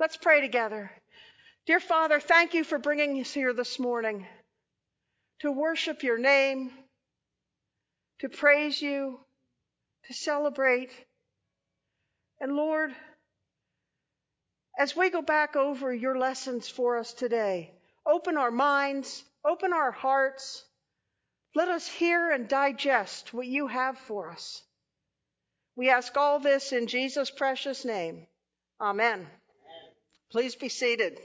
Let's pray together. Dear Father, thank you for bringing us here this morning to worship your name, to praise you, to celebrate. And Lord, as we go back over your lessons for us today, open our minds, open our hearts. Let us hear and digest what you have for us. We ask all this in Jesus' precious name. Amen. Please be seated.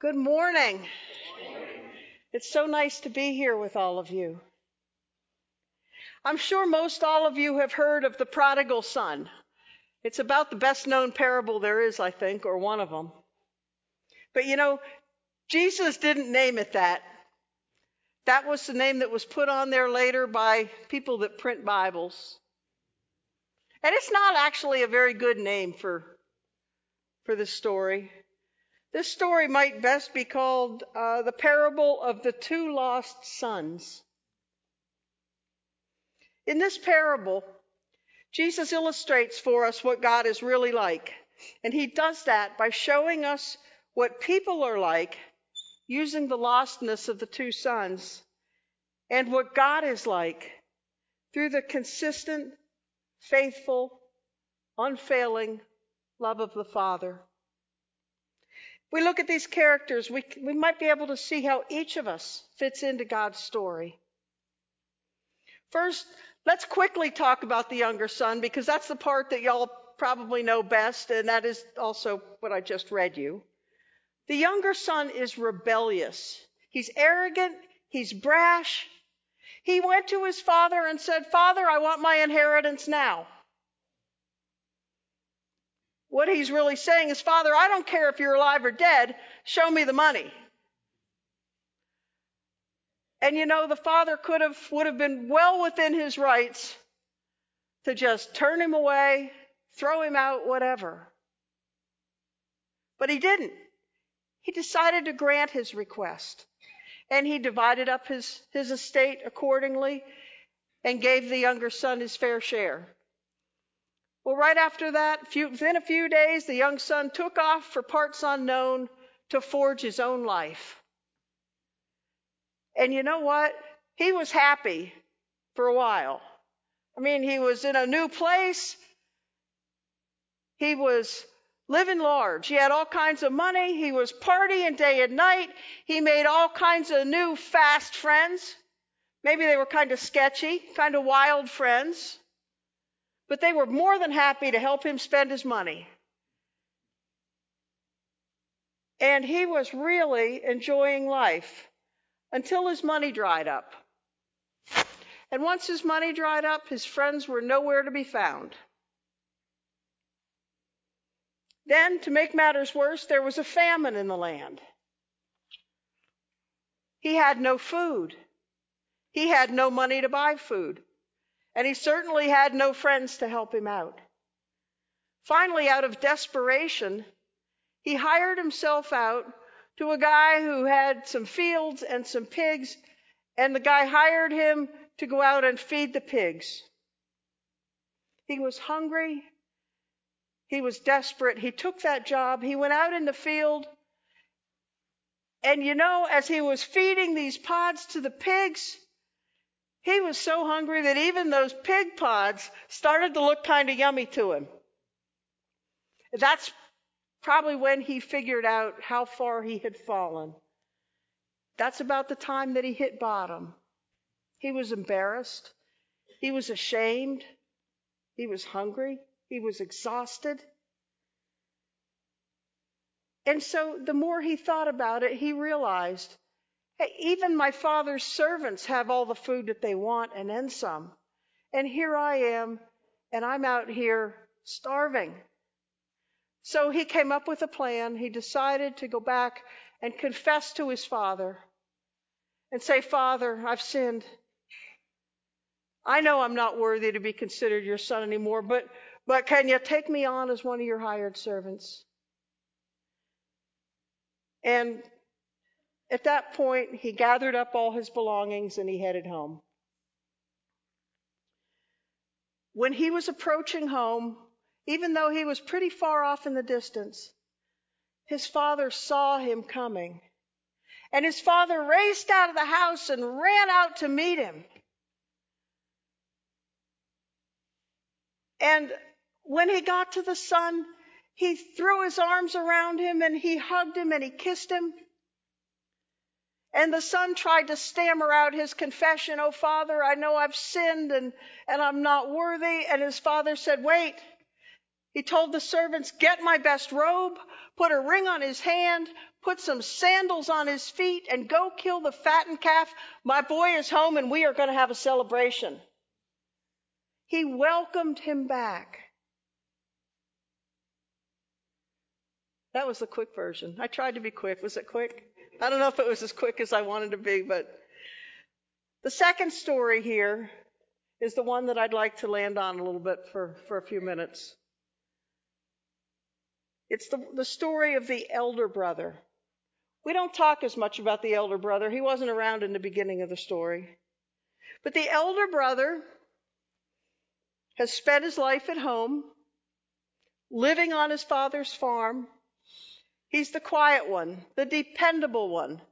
Good morning. It's so nice to be here with all of you. I'm sure most all of you have heard of the prodigal son. It's about the best known parable there is, I think, or one of them. But you know, Jesus didn't name it that. That was the name that was put on there later by people that print Bibles. And it's not actually a very good name for, for this story. This story might best be called uh, the parable of the two lost sons. In this parable, Jesus illustrates for us what God is really like. And he does that by showing us what people are like using the lostness of the two sons and what God is like through the consistent faithful, unfailing love of the Father. If we look at these characters, we, we might be able to see how each of us fits into God's story. First, let's quickly talk about the younger son because that's the part that y'all probably know best, and that is also what I just read you. The younger son is rebellious. He's arrogant. He's brash. He went to his father and said, Father, I want my inheritance now. What he's really saying is, Father, I don't care if you're alive or dead, show me the money. And you know, the father could have, would have been well within his rights to just turn him away, throw him out, whatever. But he didn't. He decided to grant his request. And he divided up his, his estate accordingly and gave the younger son his fair share. Well, right after that, few, within a few days, the young son took off for parts unknown to forge his own life. And you know what? He was happy for a while. I mean, he was in a new place. He was living large. He had all kinds of money. He was partying day and night. He made all kinds of new fast friends. Maybe they were kind of sketchy, kind of wild friends. But they were more than happy to help him spend his money. And he was really enjoying life until his money dried up. And once his money dried up, his friends were nowhere to be found. Then, to make matters worse, there was a famine in the land. He had no food. He had no money to buy food. And he certainly had no friends to help him out. Finally, out of desperation, he hired himself out to a guy who had some fields and some pigs, and the guy hired him to go out and feed the pigs. He was hungry he was desperate. He took that job. He went out in the field. And you know, as he was feeding these pods to the pigs, he was so hungry that even those pig pods started to look kind of yummy to him. That's probably when he figured out how far he had fallen. That's about the time that he hit bottom. He was embarrassed. He was ashamed. He was hungry. He was exhausted. And so the more he thought about it, he realized hey, even my father's servants have all the food that they want and then some. And here I am, and I'm out here starving. So he came up with a plan. He decided to go back and confess to his father and say, Father, I've sinned. I know I'm not worthy to be considered your son anymore, but but can you take me on as one of your hired servants? And at that point, he gathered up all his belongings and he headed home. When he was approaching home, even though he was pretty far off in the distance, his father saw him coming. And his father raced out of the house and ran out to meet him. And when he got to the son, he threw his arms around him and he hugged him and he kissed him. And the son tried to stammer out his confession, Oh, father, I know I've sinned and, and I'm not worthy. And his father said, Wait. He told the servants, Get my best robe, put a ring on his hand, put some sandals on his feet, and go kill the fattened calf. My boy is home and we are going to have a celebration. He welcomed him back. That was the quick version. I tried to be quick. Was it quick? I don't know if it was as quick as I wanted to be, but the second story here is the one that I'd like to land on a little bit for, for a few minutes. It's the, the story of the elder brother. We don't talk as much about the elder brother. He wasn't around in the beginning of the story. But the elder brother has spent his life at home, living on his father's farm, He's the quiet one, the dependable one.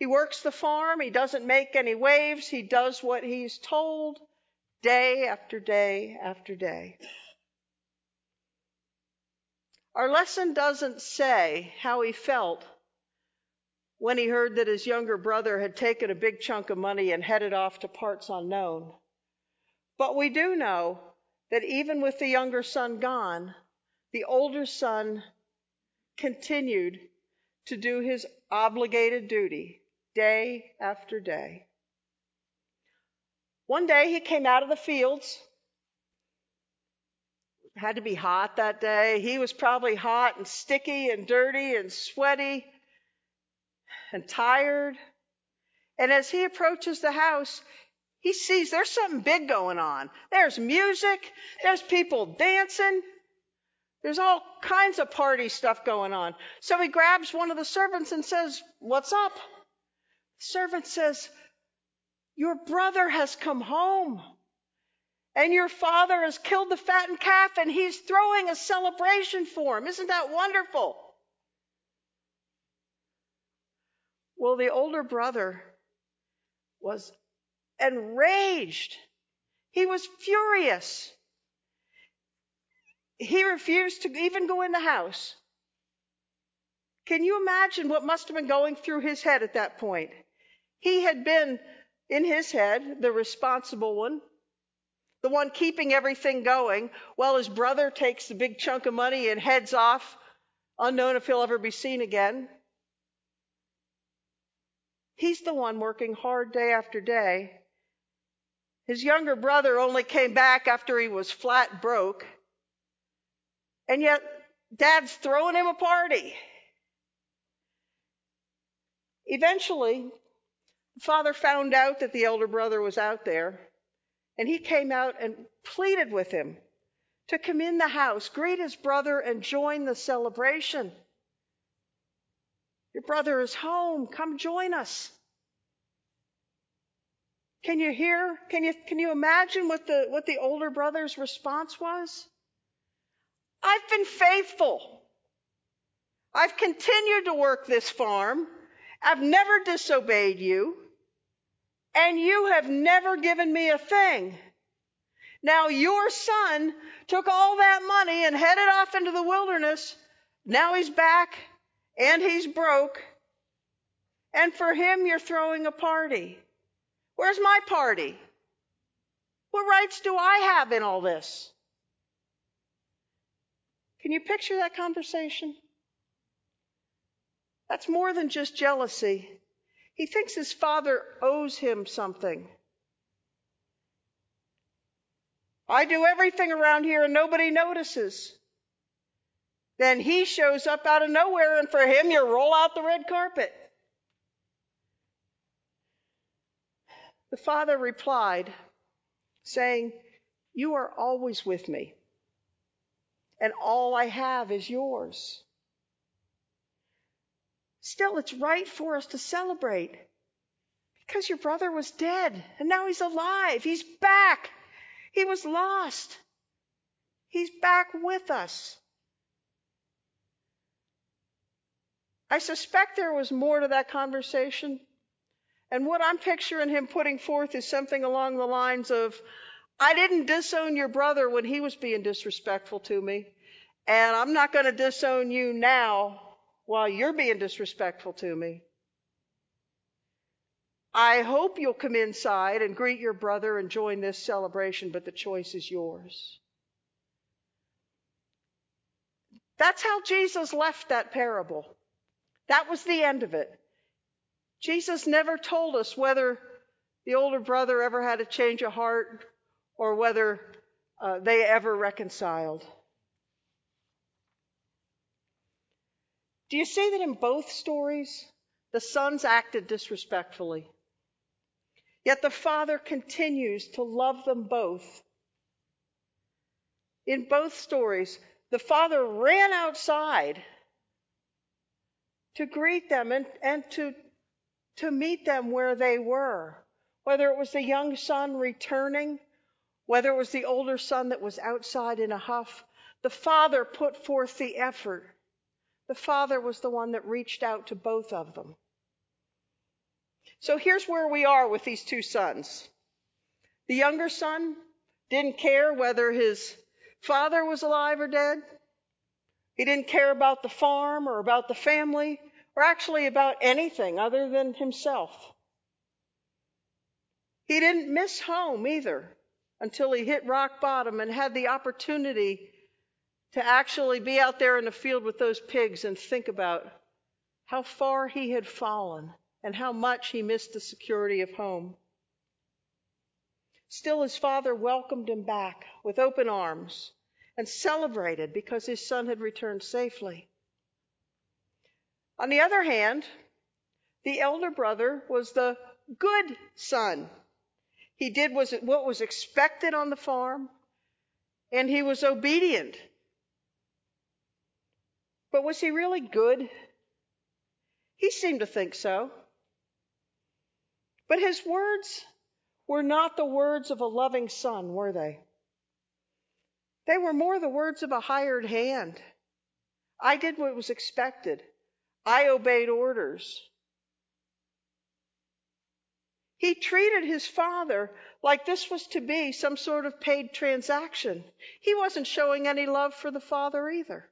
He works the farm. He doesn't make any waves. He does what he's told day after day after day. Our lesson doesn't say how he felt when he heard that his younger brother had taken a big chunk of money and headed off to parts unknown. But we do know that even with the younger son gone, the older son continued to do his obligated duty day after day. One day he came out of the fields. It had to be hot that day. He was probably hot and sticky and dirty and sweaty and tired. And as he approaches the house, he sees there's something big going on. There's music. There's people dancing. There's all kinds of party stuff going on. So he grabs one of the servants and says, What's up? The servant says, Your brother has come home. And your father has killed the fattened calf and he's throwing a celebration for him. Isn't that wonderful? Well, the older brother was enraged. He was furious. He refused to even go in the house. Can you imagine what must have been going through his head at that point? He had been, in his head, the responsible one, the one keeping everything going, while his brother takes the big chunk of money and heads off, unknown if he'll ever be seen again. He's the one working hard day after day. His younger brother only came back after he was flat broke. And yet, dad's throwing him a party. Eventually, the father found out that the elder brother was out there, and he came out and pleaded with him to come in the house, greet his brother, and join the celebration. Your brother is home. Come join us. Can you hear? Can you, can you imagine what the, what the older brother's response was? I've been faithful. I've continued to work this farm. I've never disobeyed you. And you have never given me a thing. Now your son took all that money and headed off into the wilderness. Now he's back and he's broke. And for him, you're throwing a party. Where's my party? What rights do I have in all this? Can you picture that conversation? That's more than just jealousy. He thinks his father owes him something. I do everything around here and nobody notices. Then he shows up out of nowhere, and for him, you roll out the red carpet. The father replied, saying, You are always with me and all I have is yours. Still, it's right for us to celebrate because your brother was dead and now he's alive. He's back. He was lost. He's back with us. I suspect there was more to that conversation. And what I'm picturing him putting forth is something along the lines of, I didn't disown your brother when he was being disrespectful to me, and I'm not going to disown you now while you're being disrespectful to me. I hope you'll come inside and greet your brother and join this celebration, but the choice is yours. That's how Jesus left that parable. That was the end of it. Jesus never told us whether the older brother ever had a change of heart or whether uh, they ever reconciled. Do you see that in both stories, the sons acted disrespectfully? Yet the father continues to love them both. In both stories, the father ran outside to greet them and, and to, to meet them where they were. Whether it was the young son returning, whether it was the older son that was outside in a huff, the father put forth the effort. The father was the one that reached out to both of them. So here's where we are with these two sons. The younger son didn't care whether his father was alive or dead. He didn't care about the farm or about the family or actually about anything other than himself. He didn't miss home either until he hit rock bottom and had the opportunity to actually be out there in the field with those pigs and think about how far he had fallen and how much he missed the security of home. Still, his father welcomed him back with open arms and celebrated because his son had returned safely. On the other hand, the elder brother was the good son. He did what was expected on the farm, and he was obedient. But was he really good? He seemed to think so. But his words were not the words of a loving son, were they? They were more the words of a hired hand. I did what was expected. I obeyed orders. He treated his father like this was to be some sort of paid transaction. He wasn't showing any love for the father either.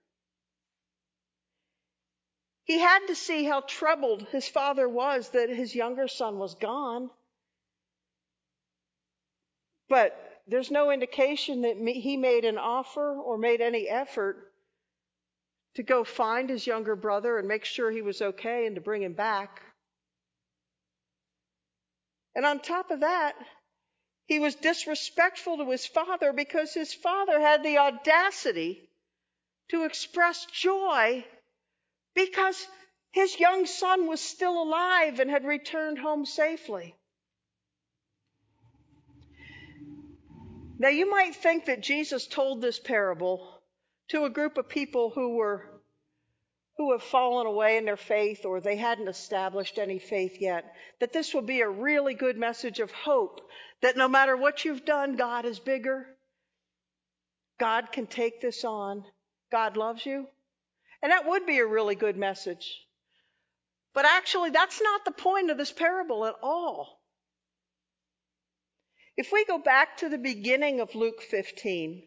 He had to see how troubled his father was that his younger son was gone. But there's no indication that he made an offer or made any effort to go find his younger brother and make sure he was okay and to bring him back. And on top of that, he was disrespectful to his father because his father had the audacity to express joy because his young son was still alive and had returned home safely. Now, you might think that Jesus told this parable to a group of people who were who have fallen away in their faith or they hadn't established any faith yet, that this will be a really good message of hope that no matter what you've done, God is bigger. God can take this on. God loves you. And that would be a really good message. But actually, that's not the point of this parable at all. If we go back to the beginning of Luke 15,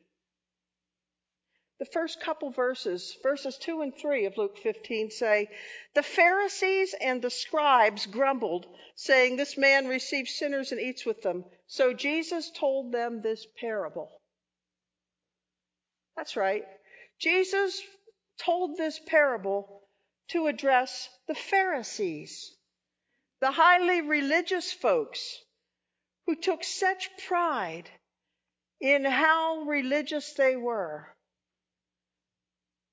the first couple verses, verses 2 and 3 of Luke 15 say, The Pharisees and the scribes grumbled, saying, This man receives sinners and eats with them. So Jesus told them this parable. That's right. Jesus told this parable to address the Pharisees, the highly religious folks who took such pride in how religious they were,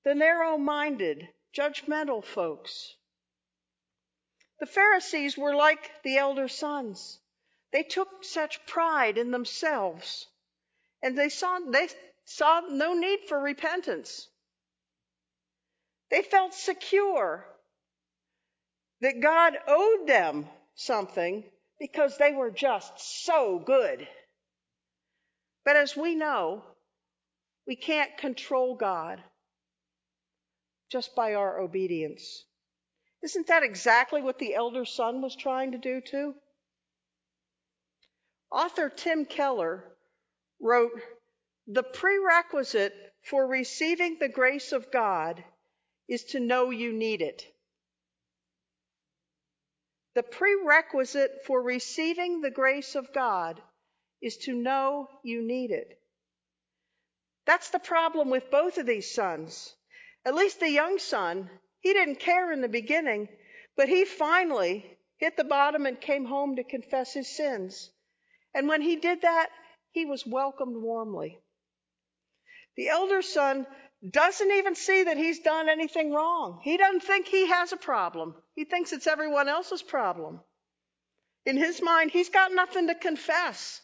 the narrow minded, judgmental folks. The Pharisees were like the elder sons. They took such pride in themselves and they saw, they saw no need for repentance. They felt secure that God owed them something because they were just so good. But as we know, We can't control God just by our obedience. Isn't that exactly what the elder son was trying to do too? Author Tim Keller wrote, The prerequisite for receiving the grace of God is to know you need it. The prerequisite for receiving the grace of God is to know you need it. That's the problem with both of these sons. At least the young son, he didn't care in the beginning, but he finally hit the bottom and came home to confess his sins. And when he did that, he was welcomed warmly. The elder son doesn't even see that he's done anything wrong. He doesn't think he has a problem. He thinks it's everyone else's problem. In his mind, he's got nothing to confess.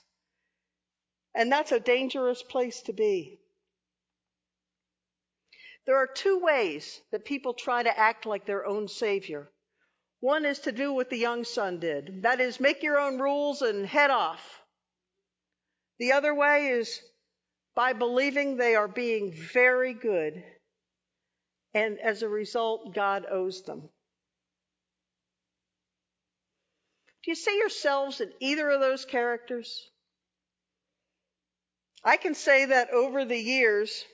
And that's a dangerous place to be. There are two ways that people try to act like their own savior. One is to do what the young son did. That is, make your own rules and head off. The other way is by believing they are being very good, and as a result, God owes them. Do you see yourselves in either of those characters? I can say that over the years,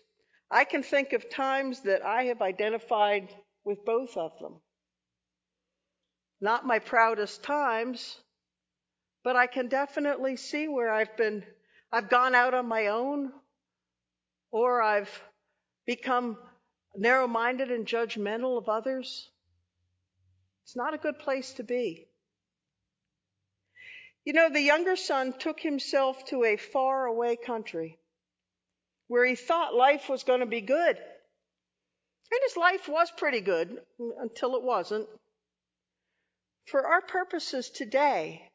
I can think of times that I have identified with both of them. Not my proudest times, but I can definitely see where I've been, I've gone out on my own or I've become narrow minded and judgmental of others. It's not a good place to be. You know, the younger son took himself to a far away country where he thought life was going to be good. And his life was pretty good until it wasn't. For our purposes today,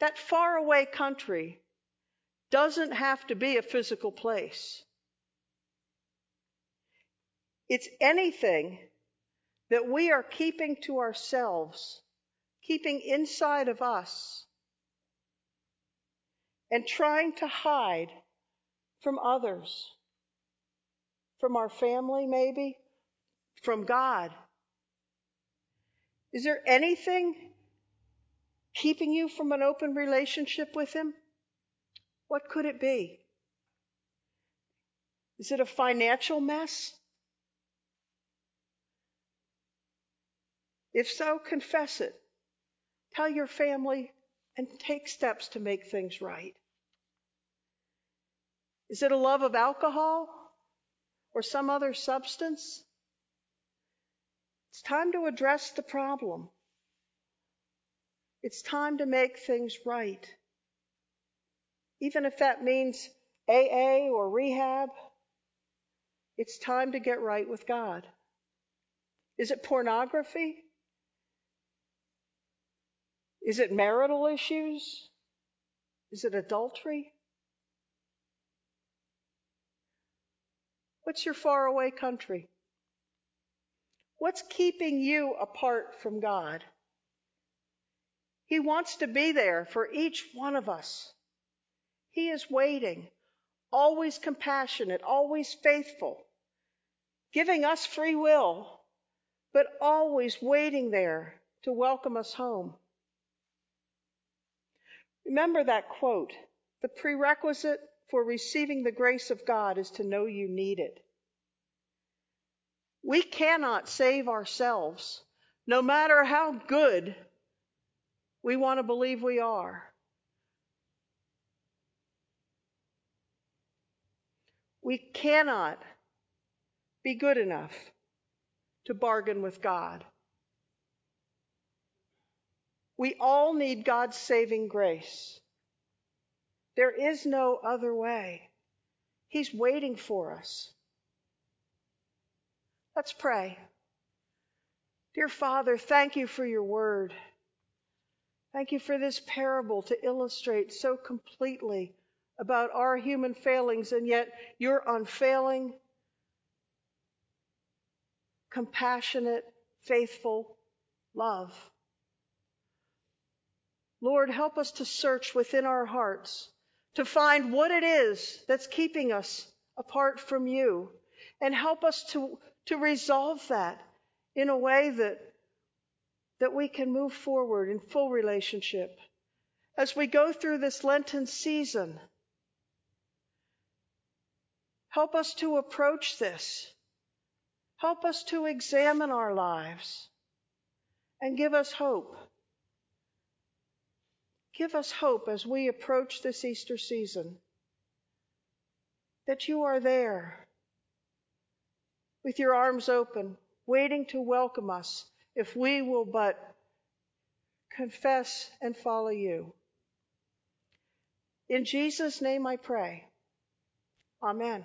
that faraway country doesn't have to be a physical place. It's anything that we are keeping to ourselves, keeping inside of us, and trying to hide from others, from our family, maybe, from God. Is there anything keeping you from an open relationship with Him? What could it be? Is it a financial mess? If so, confess it. Tell your family and take steps to make things right. Is it a love of alcohol or some other substance? It's time to address the problem. It's time to make things right. Even if that means AA or rehab, it's time to get right with God. Is it pornography? Is it marital issues? Is it adultery? What's your faraway country? What's keeping you apart from God? He wants to be there for each one of us. He is waiting, always compassionate, always faithful, giving us free will, but always waiting there to welcome us home. Remember that quote the prerequisite for receiving the grace of God is to know you need it. We cannot save ourselves, no matter how good we want to believe we are. We cannot be good enough to bargain with God. We all need God's saving grace. There is no other way. He's waiting for us. Let's pray. Dear Father, thank you for your word. Thank you for this parable to illustrate so completely about our human failings and yet your unfailing, compassionate, faithful love. Lord, help us to search within our hearts to find what it is that's keeping us apart from you. And help us to, to resolve that in a way that, that we can move forward in full relationship. As we go through this Lenten season, help us to approach this. Help us to examine our lives and give us hope. Give us hope as we approach this Easter season that you are there with your arms open, waiting to welcome us if we will but confess and follow you. In Jesus' name I pray. Amen.